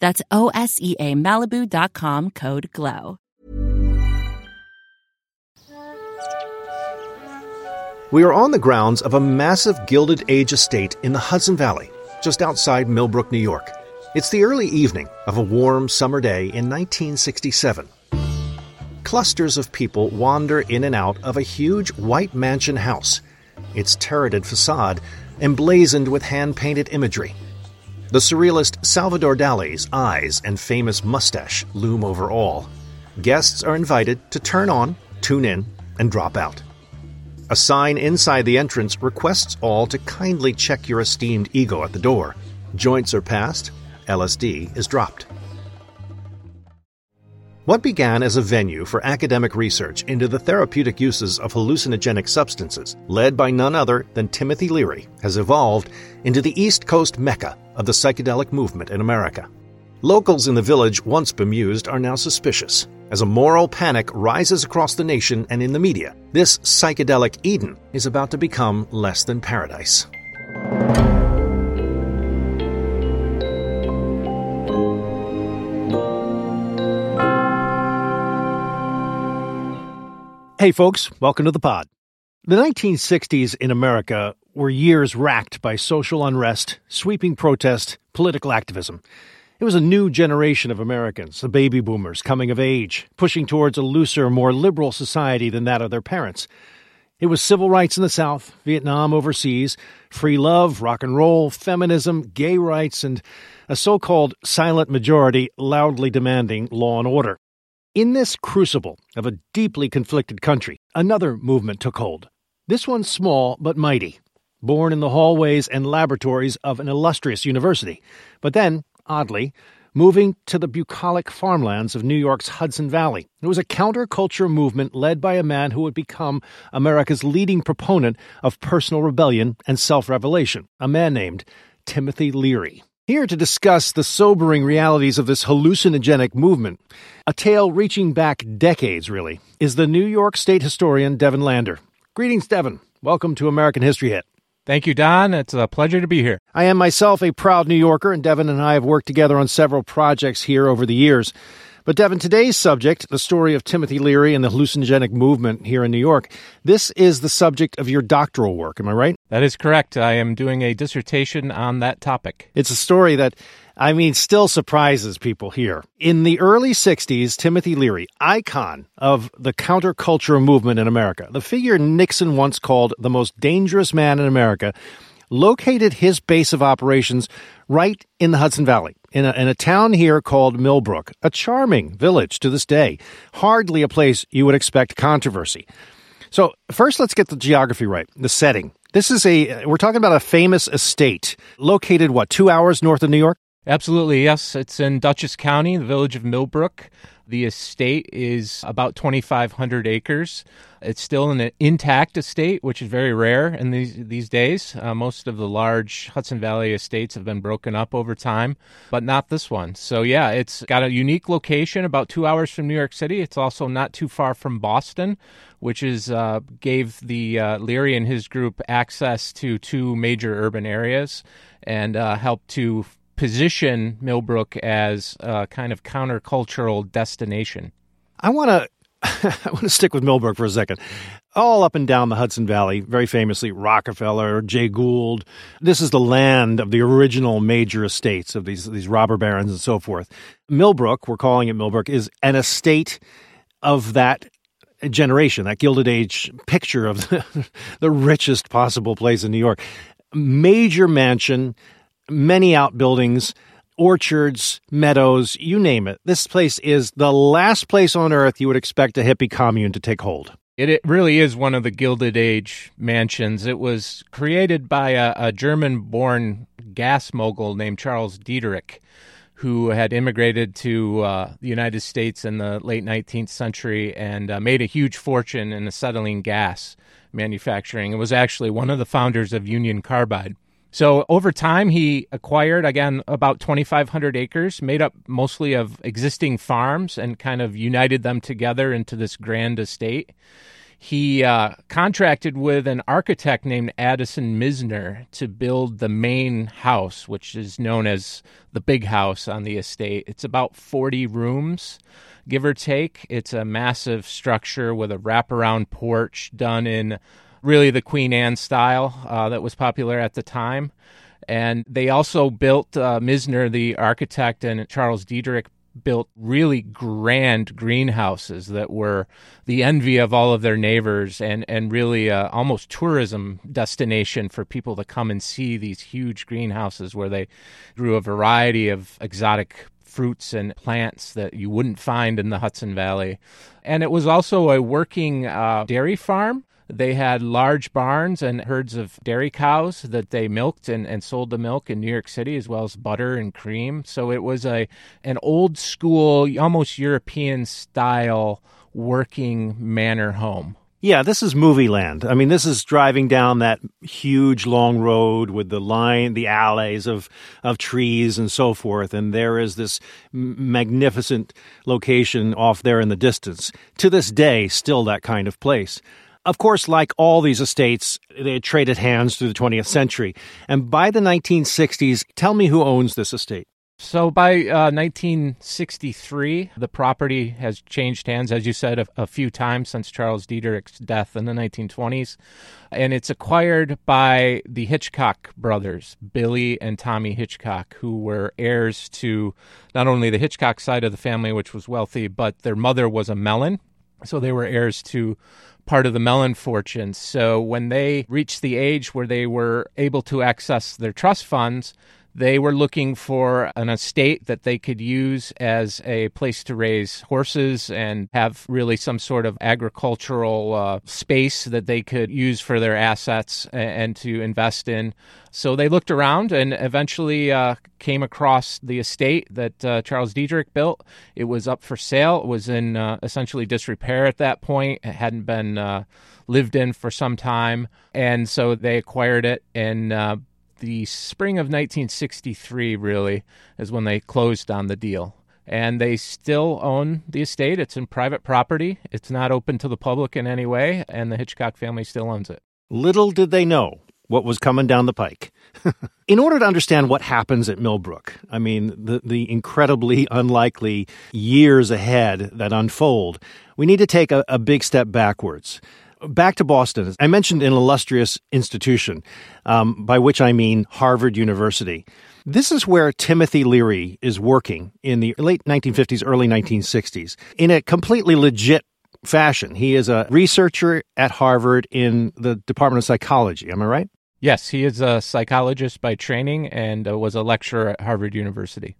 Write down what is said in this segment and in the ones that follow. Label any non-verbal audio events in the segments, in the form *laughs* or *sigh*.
That's O-S-E-A Malibu.com code GLOW. We are on the grounds of a massive Gilded Age estate in the Hudson Valley, just outside Millbrook, New York. It's the early evening of a warm summer day in 1967. Clusters of people wander in and out of a huge white mansion house, its turreted facade emblazoned with hand painted imagery. The surrealist Salvador Dali's eyes and famous mustache loom over all. Guests are invited to turn on, tune in, and drop out. A sign inside the entrance requests all to kindly check your esteemed ego at the door. Joints are passed, LSD is dropped. What began as a venue for academic research into the therapeutic uses of hallucinogenic substances, led by none other than Timothy Leary, has evolved into the East Coast mecca of the psychedelic movement in America. Locals in the village, once bemused, are now suspicious. As a moral panic rises across the nation and in the media, this psychedelic Eden is about to become less than paradise. Hey, folks, welcome to the pod. The 1960s in America were years racked by social unrest, sweeping protest, political activism. It was a new generation of Americans, the baby boomers, coming of age, pushing towards a looser, more liberal society than that of their parents. It was civil rights in the South, Vietnam overseas, free love, rock and roll, feminism, gay rights, and a so called silent majority loudly demanding law and order. In this crucible of a deeply conflicted country, another movement took hold. This one small but mighty, born in the hallways and laboratories of an illustrious university, but then, oddly, moving to the bucolic farmlands of New York's Hudson Valley. It was a counterculture movement led by a man who would become America's leading proponent of personal rebellion and self revelation, a man named Timothy Leary. Here to discuss the sobering realities of this hallucinogenic movement, a tale reaching back decades, really, is the New York State historian Devin Lander. Greetings, Devin. Welcome to American History Hit. Thank you, Don. It's a pleasure to be here. I am myself a proud New Yorker, and Devin and I have worked together on several projects here over the years. But Devin, today's subject, the story of Timothy Leary and the hallucinogenic movement here in New York, this is the subject of your doctoral work, am I right? That is correct. I am doing a dissertation on that topic. It's a story that, I mean, still surprises people here. In the early 60s, Timothy Leary, icon of the counterculture movement in America, the figure Nixon once called the most dangerous man in America, located his base of operations right in the Hudson Valley, in a, in a town here called Millbrook, a charming village to this day, hardly a place you would expect controversy. So, first, let's get the geography right, the setting. This is a, we're talking about a famous estate located, what, two hours north of New York? Absolutely, yes. It's in Dutchess County, the village of Millbrook. The estate is about 2,500 acres. It's still an intact estate, which is very rare in these these days. Uh, most of the large Hudson Valley estates have been broken up over time, but not this one. So yeah, it's got a unique location, about two hours from New York City. It's also not too far from Boston, which is uh, gave the uh, Leary and his group access to two major urban areas and uh, helped to position Millbrook as a kind of countercultural destination. I want to *laughs* I want to stick with Millbrook for a second. All up and down the Hudson Valley, very famously Rockefeller, Jay Gould. This is the land of the original major estates of these these robber barons and so forth. Millbrook, we're calling it Millbrook, is an estate of that generation, that Gilded Age picture of *laughs* the, the richest possible place in New York. Major mansion, many outbuildings, orchards, meadows, you name it. This place is the last place on earth you would expect a hippie commune to take hold. It, it really is one of the Gilded Age mansions. It was created by a, a German born gas mogul named Charles Dieterich, who had immigrated to uh, the United States in the late 19th century and uh, made a huge fortune in acetylene gas manufacturing. It was actually one of the founders of Union Carbide. So over time, he acquired again about 2,500 acres, made up mostly of existing farms, and kind of united them together into this grand estate. He uh, contracted with an architect named Addison Mizner to build the main house, which is known as the big house on the estate. It's about 40 rooms, give or take. It's a massive structure with a wraparound porch done in really the Queen Anne style uh, that was popular at the time. And they also built uh, Mizner, the architect, and Charles Dieterich built really grand greenhouses that were the envy of all of their neighbors and, and really uh, almost tourism destination for people to come and see these huge greenhouses where they grew a variety of exotic fruits and plants that you wouldn't find in the Hudson Valley. And it was also a working uh, dairy farm they had large barns and herds of dairy cows that they milked and, and sold the milk in New York City, as well as butter and cream. So it was a an old school, almost European style working manor home. Yeah, this is movie land. I mean, this is driving down that huge long road with the line, the alleys of, of trees and so forth. And there is this magnificent location off there in the distance. To this day, still that kind of place. Of course, like all these estates, they had traded hands through the 20th century. And by the 1960s, tell me who owns this estate. So by uh, 1963, the property has changed hands, as you said, a, a, few times since Charles Dieterich's death in the 1920s. And it's acquired by the Hitchcock brothers, Billy and Tommy Hitchcock, who were heirs to not only the Hitchcock side of the family, which was wealthy, but their mother was a Mellon. So they were heirs to part of the Mellon fortune. So when they reached the age where they were able to access their trust funds, they were looking for an estate that they could use as a place to raise horses and have really some sort of agricultural uh, space that they could use for their assets and, to invest in. So they looked around and eventually uh, came across the estate that uh, Charles Dieterich built. It was up for sale. It was in uh, essentially disrepair at that point. It hadn't been uh, lived in for some time. And so they acquired it and uh, the spring of 1963, really, is when they closed on the deal. And they still own the estate. It's in private property. It's not open to the public in any way, and the Hitchcock family still owns it. Little did they know what was coming down the pike. *laughs* in order to understand what happens at Millbrook, I mean, the, the incredibly *laughs* unlikely years ahead that unfold, we need to take a, a big step backwards back to Boston. I mentioned an illustrious institution, um, by which I mean Harvard University. This is where Timothy Leary is working in the late 1950s, early 1960s, in a completely legit fashion. He is a researcher at Harvard in the Department of Psychology. Am I right? Yes, he is a psychologist by training and uh, was a lecturer at Harvard University.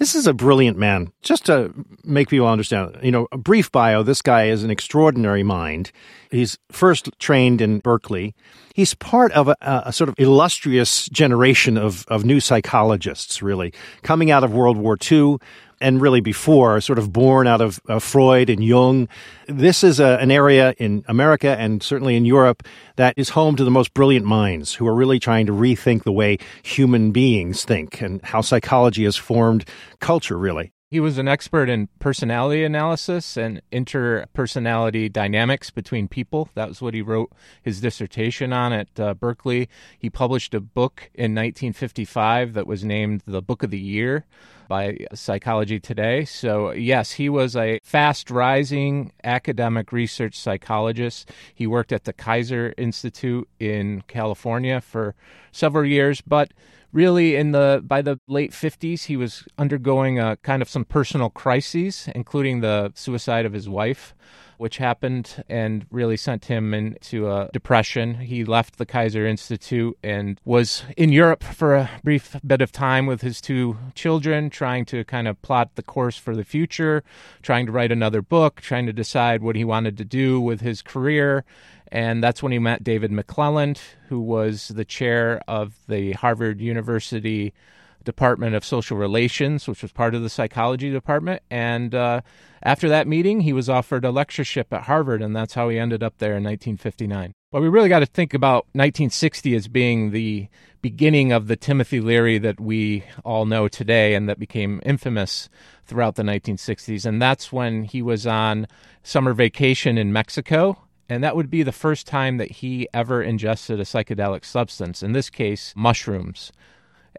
This is a brilliant man. Just to make people understand, you know, a brief bio this guy is an extraordinary mind. He's first trained in Berkeley. He's part of a, a, sort of illustrious generation of, of new psychologists, really, coming out of World War II and really before, sort of born out of uh, Freud and Jung. This is a, an area in America and certainly in Europe that is home to the most brilliant minds who are really trying to rethink the way human beings think and how psychology has formed culture, really. He was an expert in personality analysis and interpersonality dynamics between people. That was what he wrote his dissertation on at uh, Berkeley. He published a book in 1955 that was named the Book of the Year by Psychology Today. So, yes, he was a fast rising academic research psychologist. He worked at the Kaiser Institute in California for several years, but really in the by the late 50s he was undergoing a kind of some personal crises including the suicide of his wife which happened and really sent him into a depression. He left the Kaiser Institute and was in Europe for a brief bit of time with his two children, trying to kind of plot the course for the future, trying to write another book, trying to decide what he wanted to do with his career. And that's when he met David McClelland, who was the chair of the Harvard University Department of Social Relations, which was part of the psychology department. And uh, after that meeting, he was offered a lectureship at Harvard, and that's how he ended up there in 1959. But we really got to think about 1960 as being the beginning of the Timothy Leary that we all know today and that became infamous throughout the 1960s. And that's when he was on summer vacation in Mexico and that would be the first time that he ever ingested a psychedelic substance, in this case, mushrooms.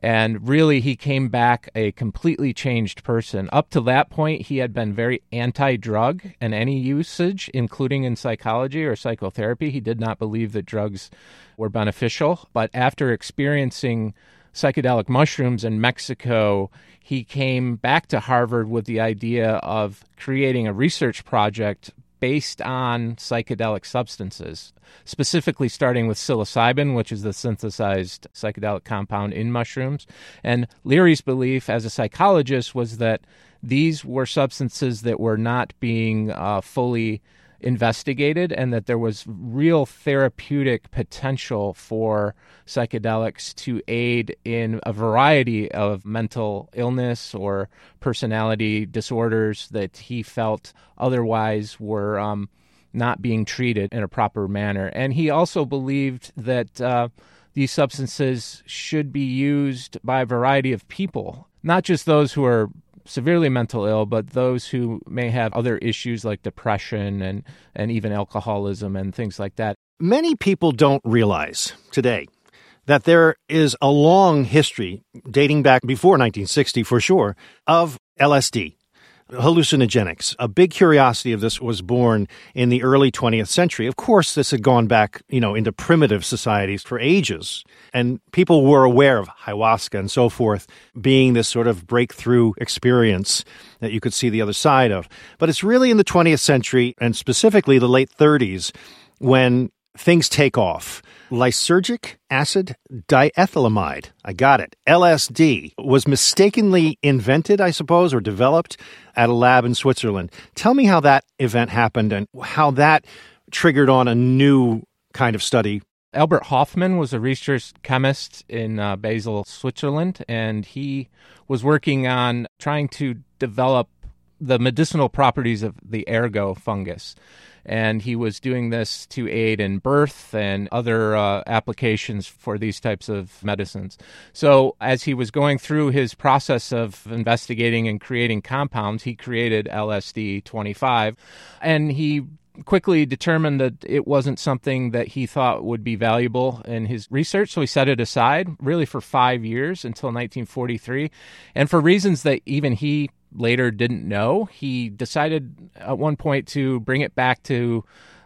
And really, he came back a completely changed person. Up to that point, he had been very anti drug and any usage, including in psychology or psychotherapy. He did not believe that drugs were beneficial. But after experiencing psychedelic mushrooms in Mexico, he came back to Harvard with the idea of creating a research project based on psychedelic substances, specifically starting with psilocybin, which is the synthesized psychedelic compound in mushrooms. And Leary's belief as a psychologist was that these were substances that were not being uh, fully investigated and that there was real therapeutic potential for psychedelics to aid in a variety of mental illness or personality disorders that he felt otherwise were um, not being treated in a proper manner. And he also believed that uh, these substances should be used by a variety of people, not just those who are severely mental ill, but those who may have other issues like depression and, and even alcoholism and things like that. Many people don't realize today that there is a long history, dating back before 1960 for sure, of LSD hallucinogenics. A big curiosity of this was born in the early 20th century. Of course, this had gone back, you know, into primitive societies for ages. And people were aware of ayahuasca and so forth being this sort of breakthrough experience that you could see the other side of. But it's really in the 20th century and specifically the late 30s when things take off. Lysergic acid diethylamide, I got it, LSD, was mistakenly invented, I suppose, or developed at a lab in Switzerland. Tell me how that event happened and how that triggered on a new kind of study. Albert Hofmann was a research chemist in uh, Basel, Switzerland, and he was working on trying to develop the medicinal properties of the ergot fungus and he was doing this to aid in birth and other uh, applications for these types of medicines. So, as he was going through his process of investigating and creating compounds, he created LSD 25, and he quickly determined that it wasn't something that he thought would be valuable in his research, so he set it aside really for five years until 1943. And for reasons that even he later didn't know. He decided at one point to bring it back to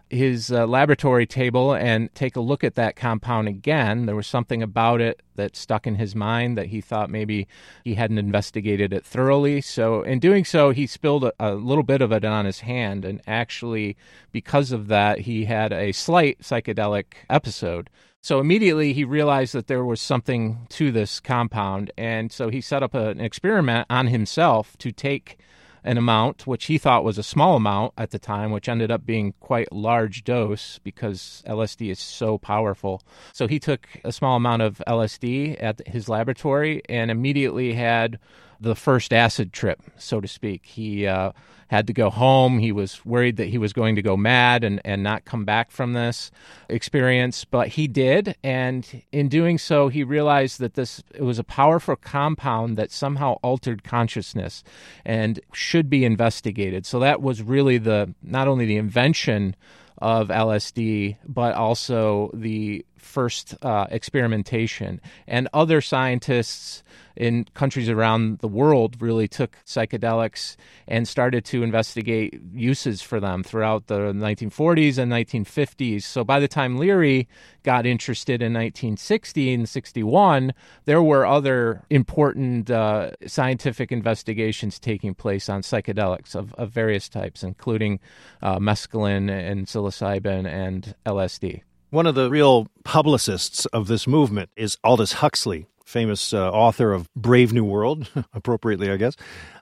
his uh, laboratory table and take a look at that compound again. There was something about it that stuck in his mind that he thought maybe he hadn't investigated it thoroughly. So, in doing so, he spilled a, a little bit of it on his hand. And actually, because of that, he had a slight psychedelic episode. So immediately he realized that there was something to this compound. And so he set up a, an experiment on himself to take an amount, which he thought was a small amount at the time, which ended up being quite large dose because LSD is so powerful. So he took a small amount of LSD at his laboratory and immediately had the first acid trip, so to speak. He uh, had to go home. He was worried that he was going to go mad and, and not come back from this experience, but he did. And in doing so, he realized that this it was a powerful compound that somehow altered consciousness and should be investigated. So that was really the not only the invention of LSD, but also the first uh, experimentation. And other scientists in countries around the world really took psychedelics and started to investigate uses for them throughout the 1940s and 1950s. So by the time Leary got interested in 1960 and 61, there were other important uh, scientific investigations taking place on psychedelics of, of various types, including uh, mescaline and psilocybin and LSD. One of the real publicists of this movement is Aldous Huxley, famous uh, author of Brave New World, *laughs* appropriately, I guess,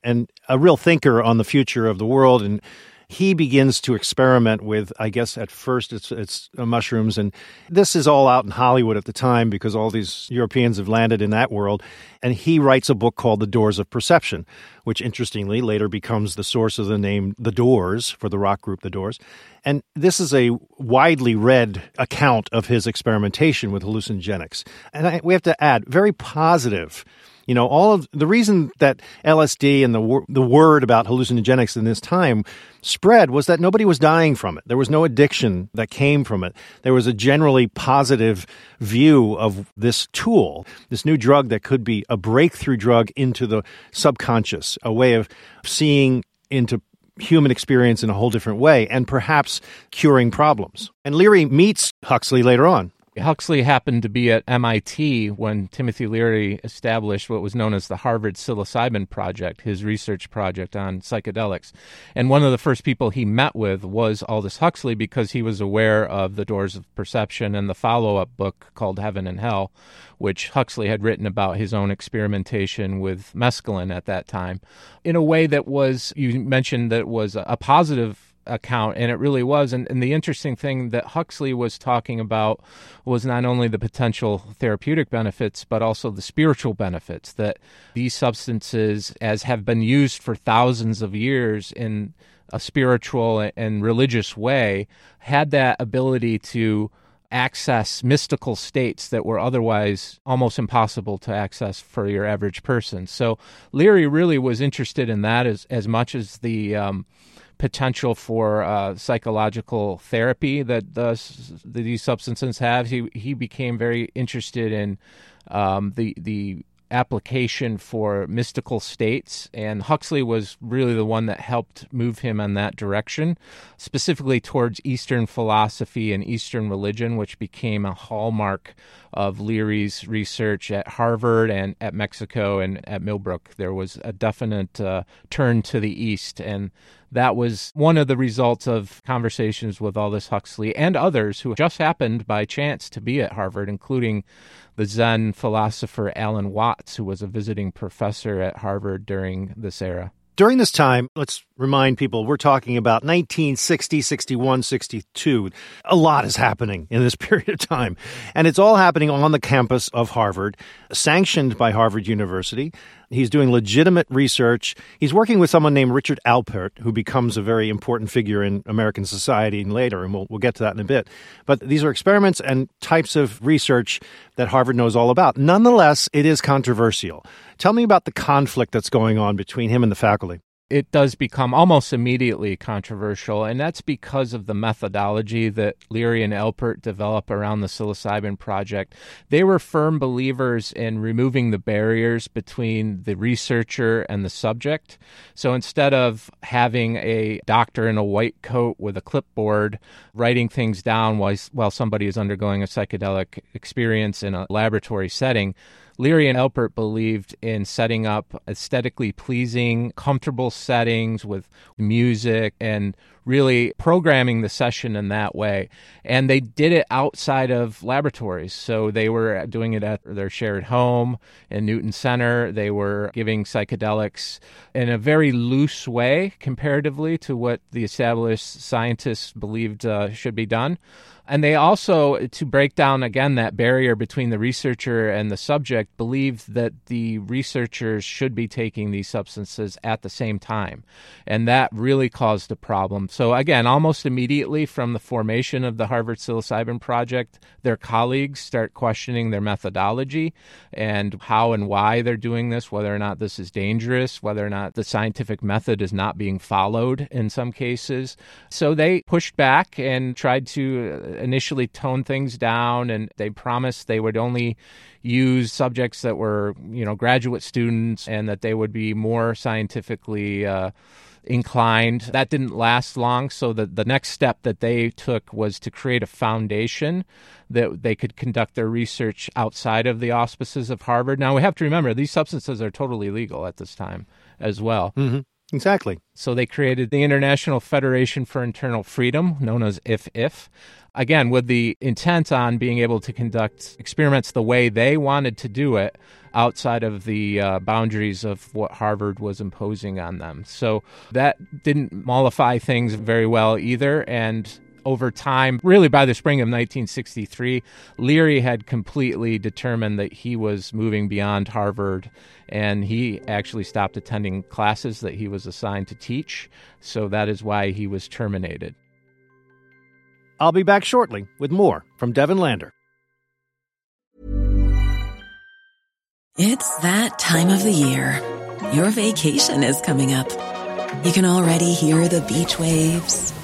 and a real thinker on the future of the world. And he begins to experiment with, I guess at first it's, it's uh, mushrooms. And this is all out in Hollywood at the time because all these Europeans have landed in that world. And he writes a book called The Doors of Perception, which interestingly later becomes the source of the name The Doors for the rock group The Doors. And this is a widely read account of his experimentation with hallucinogenics. And I, we have to add, very positive you know, all of the reason that LSD and the the word about hallucinogenics in this time spread was that nobody was dying from it. There was no addiction that came from it. There was a generally positive view of this tool, this new drug that could be a breakthrough drug into the subconscious, a way of seeing into human experience in a whole different way and perhaps curing problems. And Leary meets Huxley later on. Huxley happened to be at MIT when Timothy Leary established what was known as the Harvard Psilocybin Project, his research project on psychedelics. And one of the first people he met with was Aldous Huxley because he was aware of The Doors of Perception and the follow up book called Heaven and Hell, which Huxley had written about his own experimentation with mescaline at that time in a way that was, you mentioned that was a positive account and it really was and, and the interesting thing that huxley was talking about was not only the potential therapeutic benefits but also the spiritual benefits that these substances as have been used for thousands of years in a spiritual and religious way had that ability to access mystical states that were otherwise almost impossible to access for your average person. So Leary really was interested in that as as much as the um, potential for uh, psychological therapy that the, these substances have. He he became very interested in um, the the application for mystical states, and Huxley was really the one that helped move him in that direction, specifically towards Eastern philosophy and Eastern religion, which became a hallmark of Leary's research at Harvard and at Mexico and at Millbrook. There was a definite uh, turn to the East, and that was one of the results of conversations with Aldous Huxley and others who just happened by chance to be at Harvard, including the Zen philosopher Alan Watts, who was a visiting professor at Harvard during this era. During this time, let's remind people we're talking about 1960, 61, 62. A lot is happening in this *laughs* period of time. And it's all happening on the campus of Harvard, sanctioned by Harvard University. He's doing legitimate research. He's working with someone named Richard Alpert, who becomes a very important figure in American society later, and we'll, we'll get to that in a bit. But these are experiments and types of research that Harvard knows all about. Nonetheless, it is controversial. Tell me about the conflict that's going on between him and the faculty it does become almost immediately controversial, and that's because of the methodology that Leary and Alpert develop around the psilocybin project. They were firm believers in removing the barriers between the researcher and the subject. So instead of having a doctor in a white coat with a clipboard writing things down while, while somebody is undergoing a psychedelic experience in a laboratory setting, Leary and Alpert believed in setting up aesthetically pleasing, comfortable settings with music and really programming the session in that way. And they did it outside of laboratories. So they were doing it at their shared home in Newton Center. They were giving psychedelics in a very loose way comparatively to what the established scientists believed uh, should be done. And they also, to break down again that barrier between the researcher and the subject, believed that the researchers should be taking these substances at the same time. And that really caused a problem. So, again, almost immediately from the formation of the Harvard Psilocybin Project, their colleagues start questioning their methodology and how and why they're doing this, whether or not this is dangerous, whether or not the scientific method is not being followed in some cases. So they pushed back and tried to initially toned things down, and they promised they would only use subjects that were, you know, graduate students, and that they would be more scientifically. Uh, inclined. That didn't last long, so the, the next step that they took was to create a foundation that they could conduct their research outside of the auspices of Harvard. Now, we have to remember these substances are totally legal at this time as well. Mm-hmm. Exactly. So they created the International Federation for Internal Freedom, known as IFIF, again, with the intent on being able to conduct experiments the way they wanted to do it outside of the uh, boundaries of what Harvard was imposing on them. So that didn't mollify things very well either. And over time, really by the spring of 1963, Leary had completely determined that he was moving beyond Harvard and he actually stopped attending classes that he was assigned to teach. So that is why he was terminated. I'll be back shortly with more from Devin Lander. It's that time of the year. Your vacation is coming up. You can already hear the beach waves,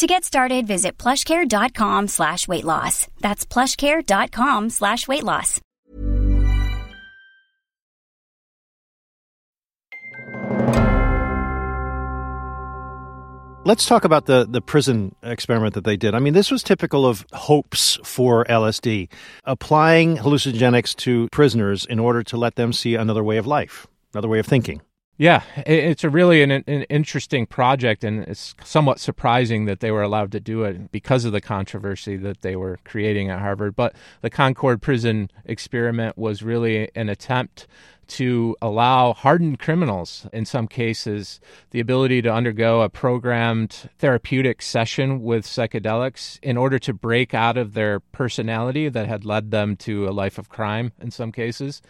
To get started, visit plushcare.com slash weight loss. That's plushcare.com slash weight loss. Let's talk about the, the prison experiment that they did. I mean, this was typical of hopes for LSD, applying hallucinogenics to prisoners in order to let them see another way of life, another way of thinking. Yeah, it's a really an, an, interesting project, and it's somewhat surprising that they were allowed to do it because of the controversy that they were creating at Harvard. But the Concord prison experiment was really an attempt to allow hardened criminals, in some cases, the ability to undergo a programmed therapeutic session with psychedelics in order to break out of their personality that had led them to a life of crime in some cases.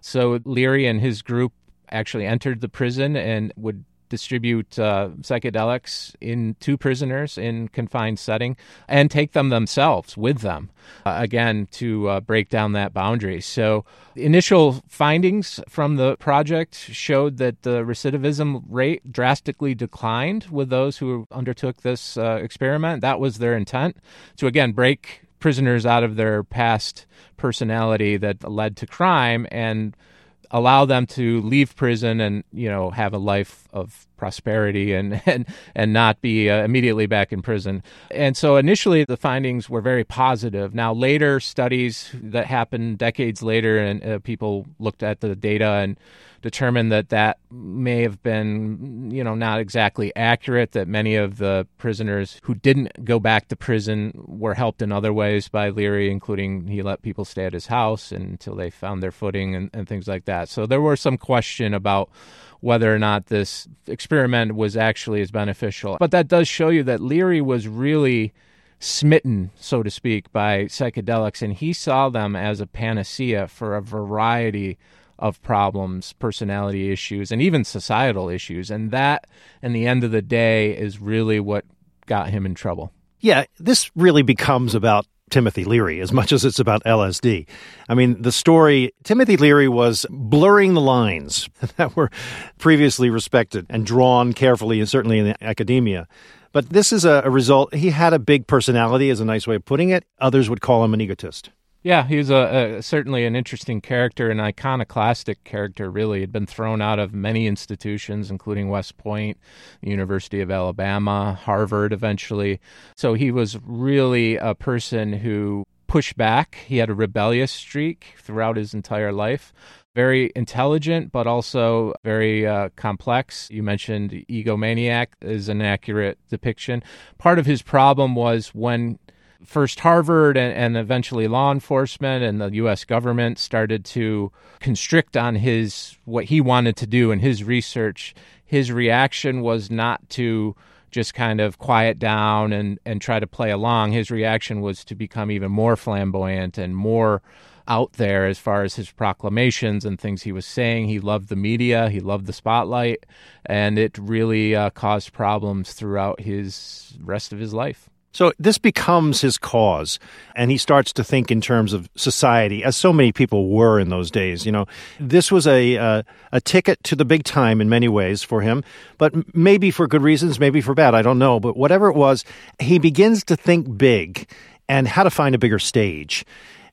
So Leary and his group actually entered the prison and would distribute uh, psychedelics in to prisoners in confined setting and take them themselves with them uh, again to uh, break down that boundary. So initial findings from the project showed that the recidivism rate drastically declined with those who undertook this uh, experiment. That was their intent to again break prisoners out of their past personality that led to crime and allow them to leave prison and you know have a life of prosperity and *laughs* and and not be uh, immediately back in prison. And so initially the findings were very positive. Now later studies that happened decades later and uh, people looked at the data and determined that that may have been, you know, not exactly accurate. That many of the prisoners who didn't go back to prison were helped in other ways by Leary, including he let people stay at his house until they found their footing and, and things like that. So there was some question about whether or not this experiment was actually as beneficial. But that does show you that Leary was really smitten, so to speak, by psychedelics, and he saw them as a panacea for a variety of problems, personality issues, and even societal issues. And that, in the end of the day, is really what got him in trouble. Yeah, this really becomes about Timothy Leary as much as it's about LSD. I mean, the story Timothy Leary was blurring the lines *laughs* that were previously respected and drawn carefully, and certainly in academia. But this is a, a result. He had a big personality, is a nice way of putting it. Others would call him an egotist. Yeah, he was a, a, certainly an interesting character, an iconoclastic character. Really, had been thrown out of many institutions, including West Point, University of Alabama, Harvard, eventually. So he was really a person who pushed back. He had a rebellious streak throughout his entire life. Very intelligent, but also very uh, complex. You mentioned egomaniac is an accurate depiction. Part of his problem was when first Harvard and, and, eventually law enforcement and the U.S. government started to constrict on his what he wanted to do in his research. His reaction was not to just kind of quiet down and, and try to play along. His reaction was to become even more flamboyant and more out there as far as his proclamations and things he was saying. He loved the media, he loved the spotlight, and it really uh, caused problems throughout his rest of his life. So this becomes his cause, and he starts to think in terms of society, as so many people were in those days. You know, this was a uh, a ticket to the big time in many ways for him, but maybe for good reasons, maybe for bad. I don't know. But whatever it was, he begins to think big and how to find a bigger stage.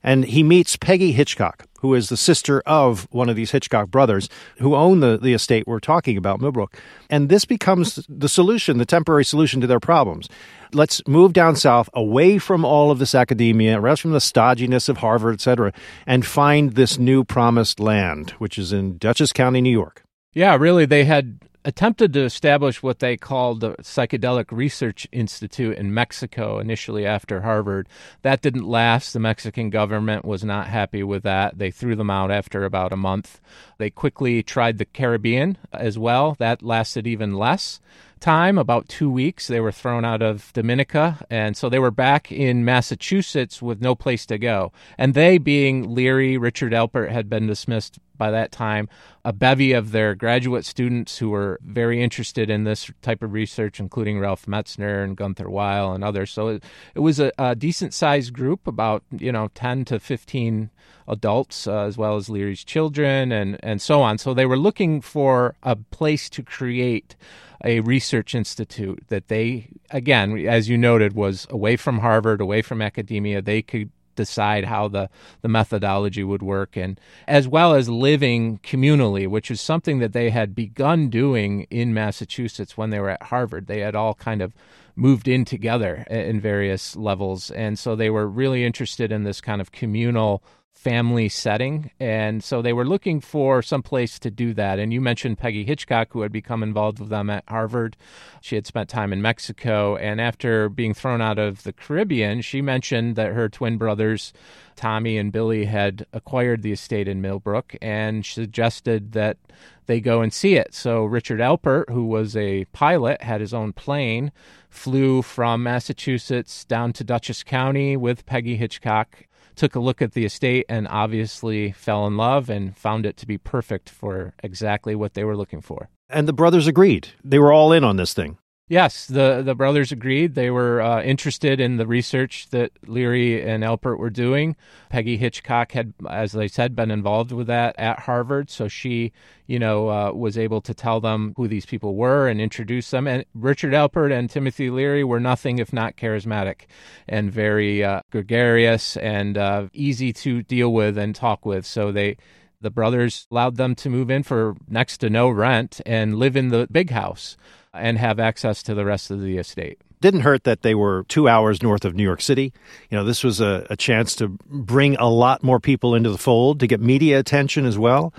And he meets Peggy Hitchcock, who is the sister of one of these Hitchcock brothers who own the, the estate we're talking about, Millbrook. And this becomes the solution, the temporary solution to their problems. Let's move down south, away from all of this academia, away from the stodginess of Harvard, etc., and find this new promised land, which is in Dutchess County, New York. Yeah, really, they had attempted to establish what they called the Psychedelic Research Institute in Mexico initially after Harvard. That didn't last. The Mexican government was not happy with that. They threw them out after about a month. They quickly tried the Caribbean as well. That lasted even less time, about two weeks. They were thrown out of Dominica, and so they were back in Massachusetts with no place to go. And they, being Leary, Richard Alpert had been dismissed by that time a bevy of their graduate students who were very interested in this type of research, including Ralph Metzner and Gunther Weil and others. So it, it was a, a decent sized group, about you know ten to fifteen adults, uh, as well as Leary's children and and so on. So they were looking for a place to create a research institute that they again as you noted was away from harvard away from academia they could decide how the, the methodology would work, and as well as living communally, which is something that they had begun doing in Massachusetts when they were at Harvard. They had all kind of moved in together in various levels, and so they were really interested in this kind of communal family setting. And so they were looking for some place to do that. And you mentioned Peggy Hitchcock, who had become involved with them at Harvard. She had spent time in Mexico. And after being thrown out of the Caribbean, she mentioned that her twin brothers, Tommy and Billy, had acquired the estate in Millbrook and suggested that they go and see it. So Richard Alpert, who was a pilot, had his own plane, flew from Massachusetts down to Dutchess County with Peggy Hitchcock took a look at the estate and obviously fell in love and found it to be perfect for exactly what they were looking for. And the brothers agreed. They were all in on this thing. Yes, the, the brothers agreed. They were uh, interested in the research that Leary and Alpert were doing. Peggy Hitchcock had, as they said, been involved with that at Harvard, so she, you know, uh, was able to tell them who these people were and introduce them. And Richard Alpert and Timothy Leary were nothing if not charismatic and very uh, gregarious and uh, easy to deal with and talk with. So they The brothers allowed them to move in for next to no rent and live in the big house and have access to the rest of the estate. Didn't hurt that they were two hours north of New York City. You know, this was a, a chance to bring a lot more people into the fold, to get media attention as well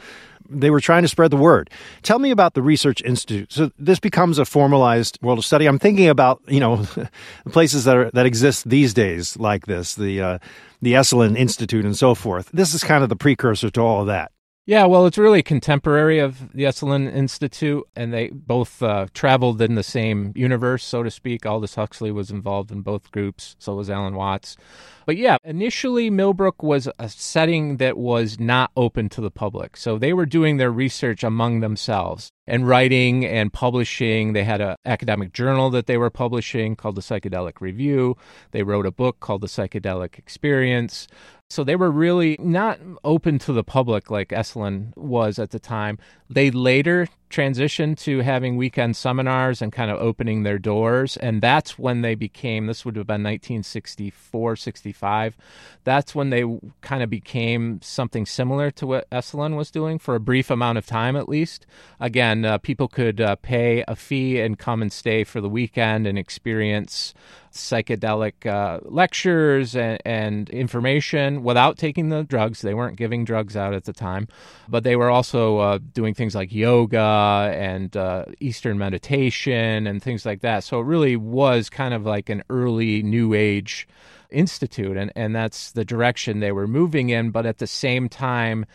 they were trying to spread the word. Tell me about the Research Institute. So this becomes a formalized world of study. I'm thinking about you know *laughs* places that are that exist these days like this, the uh, the Esalen Institute and so forth. This is kind of the precursor to all of that. Yeah, well, it's really contemporary of the Esalen Institute, and they both uh, traveled in the same universe, so to speak. Aldous Huxley was involved in both groups, so was Alan Watts. But yeah, initially Millbrook was a setting that was not open to the public. So they were doing their research among themselves and writing and publishing. They had an academic journal that they were publishing called the Psychedelic Review. They wrote a book called The Psychedelic Experience. So they were really not open to the public like Esalen was at the time. They later transitioned to having weekend seminars and kind of opening their doors. And that's when they became, this would have been 1964, 65. That's when they kind of became something similar to what Esalen was doing for a brief amount of time at least. Again, uh, people could uh, pay a fee and come and stay for the weekend and experience psychedelic uh, lectures and, and, information without taking the drugs. They weren't giving drugs out at the time, but they were also uh, doing things like yoga and uh, Eastern meditation and things like that. So it really was kind of like an early New Age institute, and, and that's the direction they were moving in. But at the same time,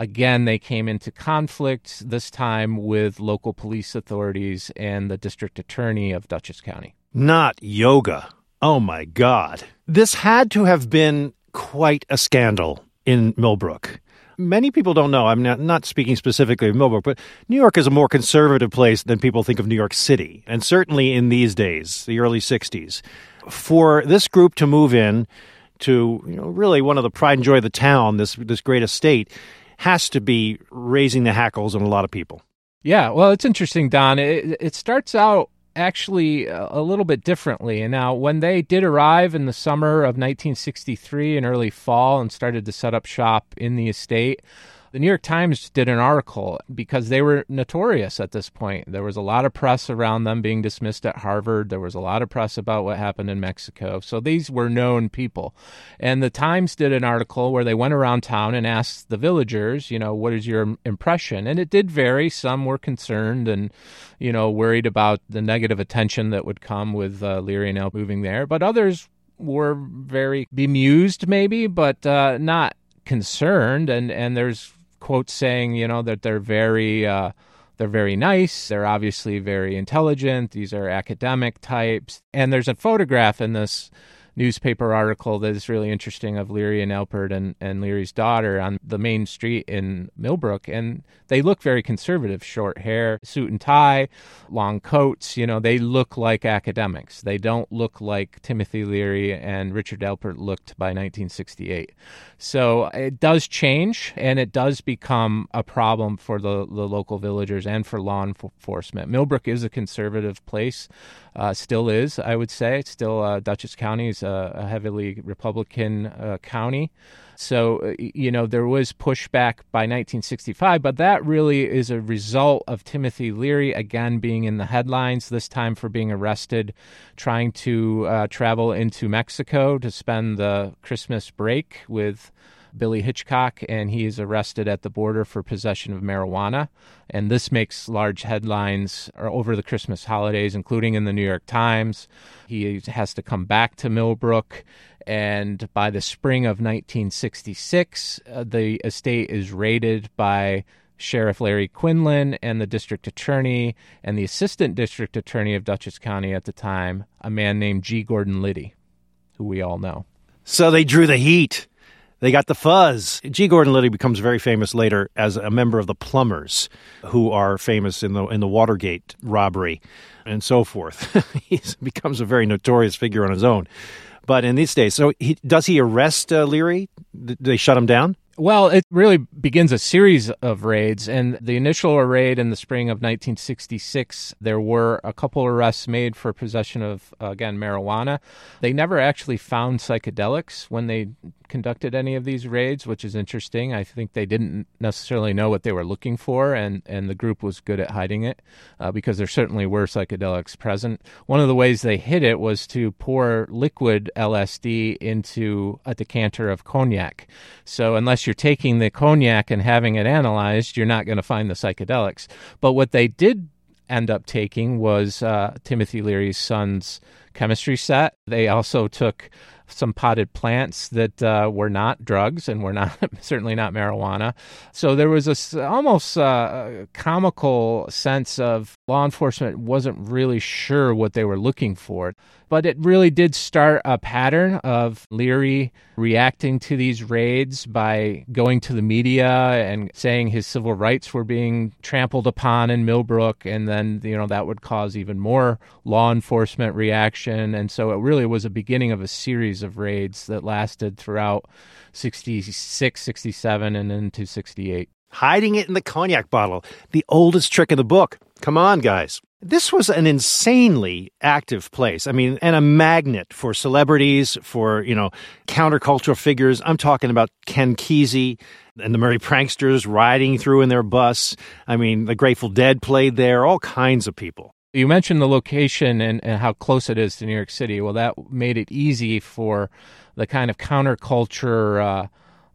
again, they came into conflict, this time with local police authorities and the district attorney of Dutchess County. Not yoga. Oh my God. This had to have been quite a scandal in Millbrook. Many people don't know. I'm not, speaking specifically of Millbrook, but New York is a more conservative place than people think of New York City. And certainly in these days, the early 60s, for this group to move in to you know, really one of the pride and joy of the town, this, this great estate, has to be raising the hackles on a lot of people. Yeah, well, it's interesting, Don. It, it starts out actually a little bit differently. And now, when they did arrive in the summer of 1963 and early fall and started to set up shop in the estate, the New York Times did an article because they were notorious at this point. There was a lot of press around them being dismissed at Harvard. There was a lot of press about what happened in Mexico. So these were known people. And the Times did an article where they went around town and asked the villagers, you know, what is your impression? And it did vary. Some were concerned and, you know, worried about the negative attention that would come with uh, Leary and Alpert moving there. But others were very bemused, maybe, but uh, not concerned. And, and there's quotes saying, you know, that they're very uh, they're very nice. They're obviously very intelligent. These are academic types. And there's a photograph in this newspaper article that is really interesting of Leary and Alpert and, and Leary's daughter on the main street in Millbrook. And they look very conservative short hair, suit and tie, long coats. You know, they look like academics. They don't look like Timothy Leary and Richard Alpert looked by 1968. So it does change and it does become a problem for the, the local villagers and for law enforcement. Millbrook is a conservative place uh, still is, I would say. It's Still, uh, Dutchess County is a, a heavily Republican uh, county. So, uh, you know, there was pushback by 1965, but that really is a result of Timothy Leary again being in the headlines, this time for being arrested, trying to uh, travel into Mexico to spend the Christmas break with Billy Hitchcock, and he is arrested at the border for possession of marijuana. And this makes large headlines over the Christmas holidays, including in the New York Times. He has to come back to Millbrook. And by the spring of 1966, uh, the estate is raided by Sheriff Larry Quinlan and the district attorney and the assistant district attorney of Dutchess County at the time, a man named G. Gordon Liddy, who we all know. So they drew the heat. They got the fuzz. G. Gordon Liddy becomes very famous later as a member of the Plumbers, who are famous in the in the Watergate robbery and so forth. *laughs* he becomes a very notorious figure on his own. But in these days, so he, does he arrest uh, Leary? Do they shut him down? Well, it really begins a series of raids. And the initial raid in the spring of 1966, there were a couple arrests made for possession of, again, marijuana. They never actually found psychedelics when they conducted any of these raids, which is interesting. I think they didn't necessarily know what they were looking for, and, and the group was good at hiding it uh, because there certainly were psychedelics present. One of the ways they hid it was to pour liquid LSD into a decanter of cognac. So, unless you're taking the cognac and having it analyzed, you're not going to find the psychedelics. But what they did end up taking was uh, Timothy Leary's son's chemistry set. They also took some potted plants that uh, were not drugs and were not *laughs* certainly not marijuana. So there was a almost uh, comical sense of law enforcement wasn't really sure what they were looking for. But it really did start a pattern of Leary reacting to these raids by going to the media and saying his civil rights were being trampled upon in Millbrook. And then, you know, that would cause even more law enforcement reaction. And so it really was a beginning of a series of raids that lasted throughout 66, 67, and into 68. Hiding it in the cognac bottle, the oldest trick in the book. Come on, guys. This was an insanely active place. I mean, and a magnet for celebrities, for, you know, countercultural figures. I'm talking about Ken Kesey and the Merry Pranksters riding through in their bus. I mean, the Grateful Dead played there, all kinds of people. You mentioned the location and, and how close it is to New York City. Well, that made it easy for the kind of counterculture uh,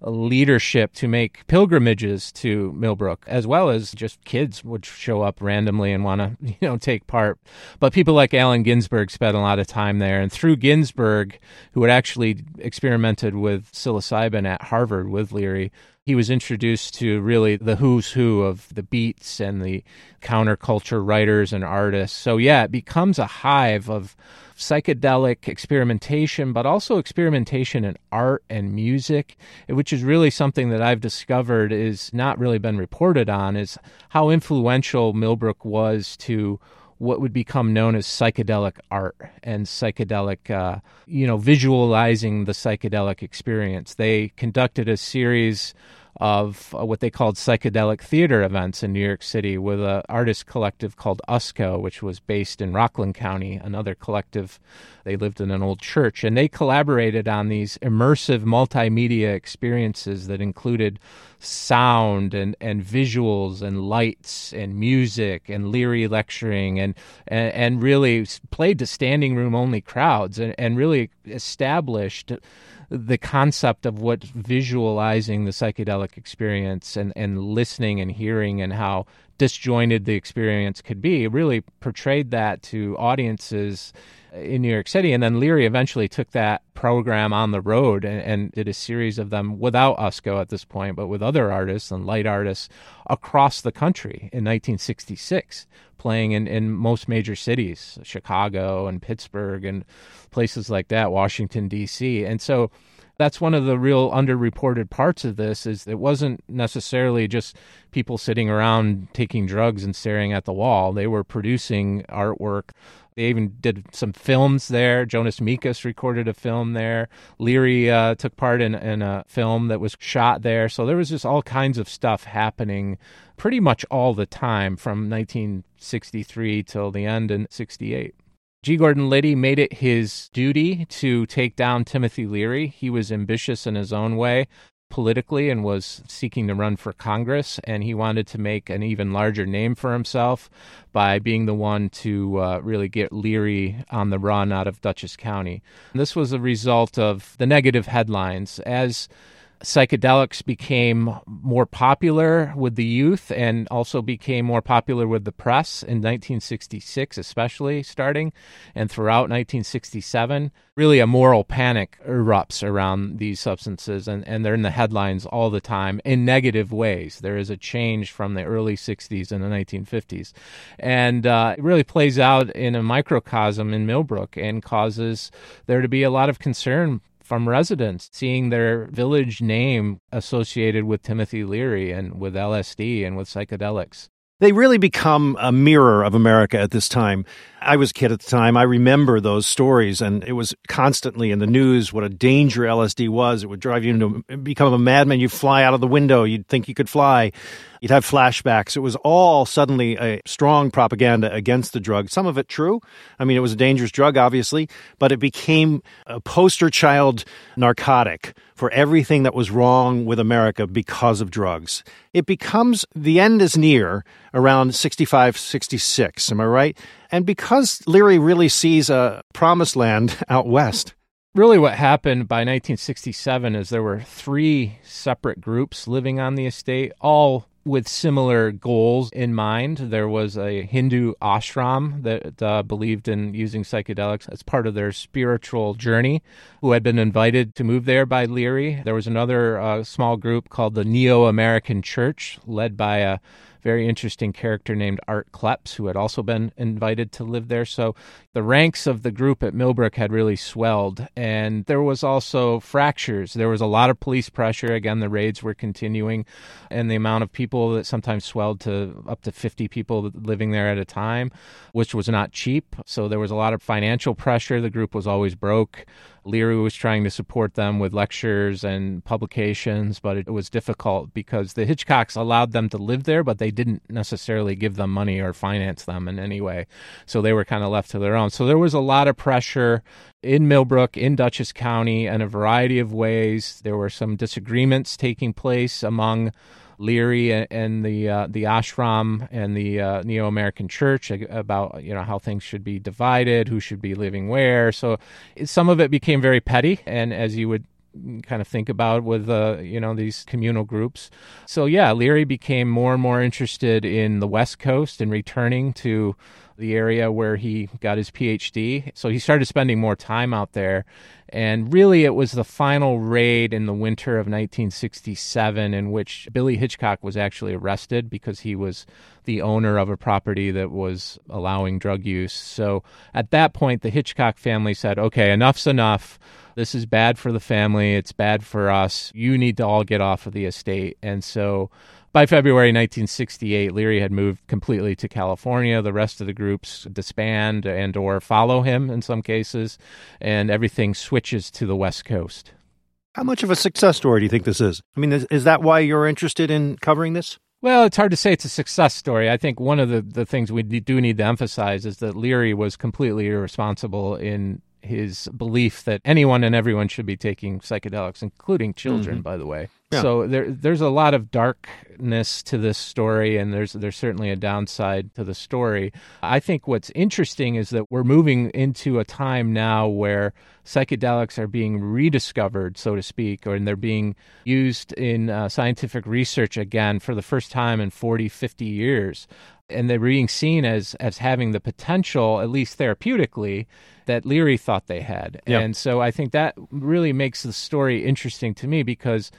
leadership to make pilgrimages to Millbrook, as well as just kids would show up randomly and want to, *laughs* you know, take part. But people like Allen Ginsberg spent a lot of time there, and through Ginsberg, who had actually experimented with psilocybin at Harvard with Leary, he was introduced to really the who's who of the beats and the counterculture writers and artists. So yeah, it becomes a hive of psychedelic experimentation, but also experimentation in art and music, which is really something that I've discovered is not really been reported on, is how influential Millbrook was to what would become known as psychedelic art and psychedelic, uh, you know, visualizing the psychedelic experience. They conducted a series of uh, what they called psychedelic theater events in New York City with an artist collective called USCO, which was based in Rockland County, another collective. They lived in an old church, and they collaborated on these immersive multimedia experiences that included sound and, and visuals and lights and music and Leary lecturing and, and, and really played to standing room only crowds and, and really established the concept of what visualizing the psychedelic experience and, and listening and hearing and how disjointed the experience could be really portrayed that to audiences in New York City. And then Leary eventually took that program on the road and, and, did a series of them without USCO at this point, but with other artists and light artists across the country in 1966, playing in, in most major cities, Chicago and Pittsburgh and places like that, Washington, D.C. And so that's one of the real underreported parts of this is it wasn't necessarily just people sitting around taking drugs and staring at the wall. They were producing artwork they even did some films there. Jonas Mekas recorded a film there. Leary uh, took part in, in a film that was shot there. So there was just all kinds of stuff happening pretty much all the time from 1963 till the end in 68. G. Gordon Liddy made it his duty to take down Timothy Leary. He was ambitious in his own way politically and was seeking to run for Congress, and he wanted to make an even larger name for himself by being the one to uh, really get Leary on the run out of Dutchess County. And this was a result of the negative headlines. As psychedelics became more popular with the youth and also became more popular with the press in 1966, especially starting and throughout 1967. Really, a moral panic erupts around these substances, and, and they're in the headlines all the time in negative ways. There is a change from the early 60s and the 1950s. And uh, it really plays out in a microcosm in Millbrook and causes there to be a lot of concern from residents seeing their village name associated with Timothy Leary and with LSD and with psychedelics. They really become a mirror of America at this time. I was a kid at the time. I remember those stories, and it was constantly in the news what a danger LSD was. It would drive you into become a madman. You'd fly out of the window. You'd think you could fly. You'd have flashbacks. It was all suddenly a strong propaganda against the drug. Some of it true. I mean, it was a dangerous drug, obviously, but it became a poster child narcotic for everything that was wrong with America because of drugs. It becomes the end is near around 65, 66. Am I right? And because Leary really sees a promised land *laughs* out west. Really, what happened by 1967 is there were three separate groups living on the estate, all with similar goals in mind. There was a Hindu ashram that uh, believed in using psychedelics as part of their spiritual journey, who had been invited to move there by Leary. There was another uh, small group called the Neo American Church, led by a very interesting character named Art Kleps, who had also been invited to live there. So the ranks of the group at Millbrook had really swelled. And there was also fractures. There was a lot of police pressure. Again, the raids were continuing, and the amount of people that sometimes swelled to up to 50 people living there at a time, which was not cheap. So there was a lot of financial pressure. The group was always broke. Leary was trying to support them with lectures and publications, but it was difficult because the Hitchcocks allowed them to live there, but they didn't necessarily give them money or finance them in any way. So they were kind of left to their own. So there was a lot of pressure in Millbrook, in Dutchess County, in a variety of ways. There were some disagreements taking place among Leary and the uh, the ashram and the uh, Neo American Church about you know how things should be divided, who should be living where. So some of it became very petty, and as you would kind of think about with uh, you know these communal groups. So yeah, Leary became more and more interested in the West Coast and returning to the area where he got his PhD. So he started spending more time out there. And really, it was the final raid in the winter of 1967 in which Billy Hitchcock was actually arrested because he was the owner of a property that was allowing drug use. So at that point, the Hitchcock family said, okay, enough's enough. This is bad for the family. It's bad for us. You need to all get off of the estate. And so by February 1968, Leary had moved completely to California. The rest of the groups disband and or follow him in some cases, and everything switches to the West Coast. How much of a success story do you think this is? I mean, is, is that why you're interested in covering this? Well, it's hard to say it's a success story. I think one of the, the things we do need to emphasize is that Leary was completely irresponsible in his belief that anyone and everyone should be taking psychedelics, including children, mm-hmm. by the way. Yeah. So there, there's a lot of darkness to this story, and there's there's certainly a downside to the story. I think what's interesting is that we're moving into a time now where psychedelics are being rediscovered, so to speak, or and they're being used in uh, scientific research again for the first time in 40, 50 years and they're being seen as as having the potential, at least therapeutically, that Leary thought they had. Yep. And so I think that really makes the story interesting to me because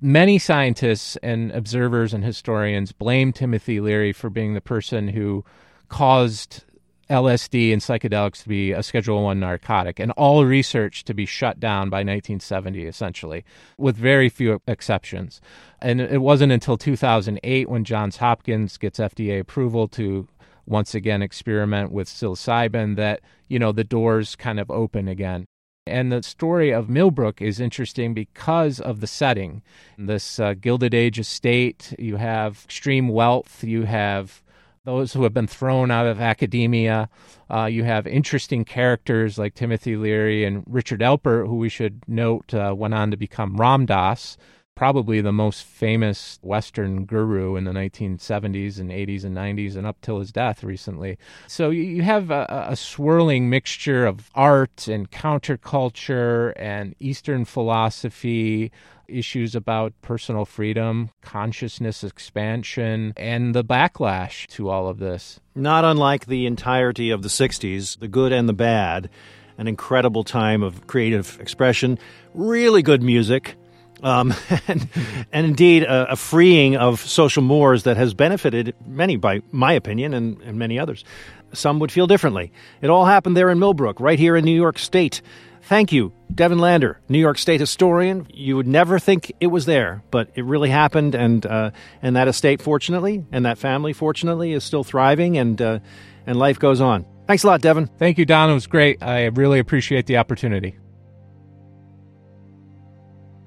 many scientists and observers and historians blame Timothy Leary for being the person who caused LSD and psychedelics to be a Schedule One narcotic, and all research to be shut down by 1970, essentially, with very few exceptions. And it wasn't until 2008 when Johns Hopkins gets FDA approval to once again experiment with psilocybin that you know the doors kind of open again and the story of Millbrook is interesting because of the setting. This uh, Gilded Age estate, you have extreme wealth, you have those who have been thrown out of academia. Uh, you have interesting characters like Timothy Leary and Richard Alpert, who we should note uh, went on to become Ram Dass, probably the most famous Western guru in the 1970s and 80s and 90s and up till his death recently. So you have a, a swirling mixture of art and counterculture and Eastern philosophy issues about personal freedom, consciousness expansion, and the backlash to all of this. Not unlike the entirety of the 60s, the good and the bad, an incredible time of creative expression, really good music, um, *laughs* and, and, indeed a, a, freeing of social mores that has benefited many, by my opinion, and, and many others. Some would feel differently. It all happened there in Millbrook, right here in New York State. Thank you, Devin Lander, New York State historian. You would never think it was there, but it really happened, and uh, and that estate, fortunately, and that family, fortunately, is still thriving, and uh, and life goes on. Thanks a lot, Devin. Thank you, Don. It was great. I really appreciate the opportunity.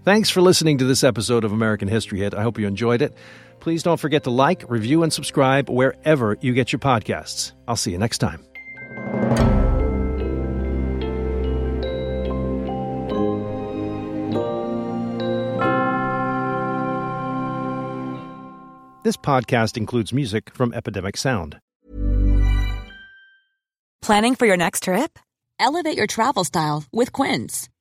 Thanks for listening to this episode of American History Hit. I hope you enjoyed it. Please don't forget to like, review, and subscribe wherever you get your podcasts. I'll see you next time. This podcast includes music from Epidemic Sound. Planning for your next trip? Elevate your travel style with Quince.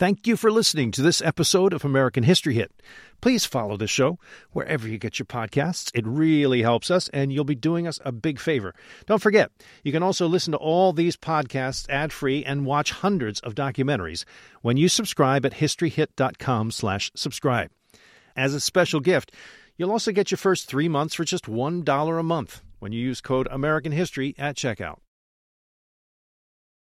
Thank you for listening to this episode of American History Hit. Please follow the show wherever you get your podcasts. It really helps us, and you'll be doing us a big favor. Don't forget, you can also listen to all these podcasts ad-free and watch hundreds of documentaries when you subscribe at historyhit.com slash subscribe. As a special gift, you'll also get your first three months for just $1 a month when you use code American History at checkout.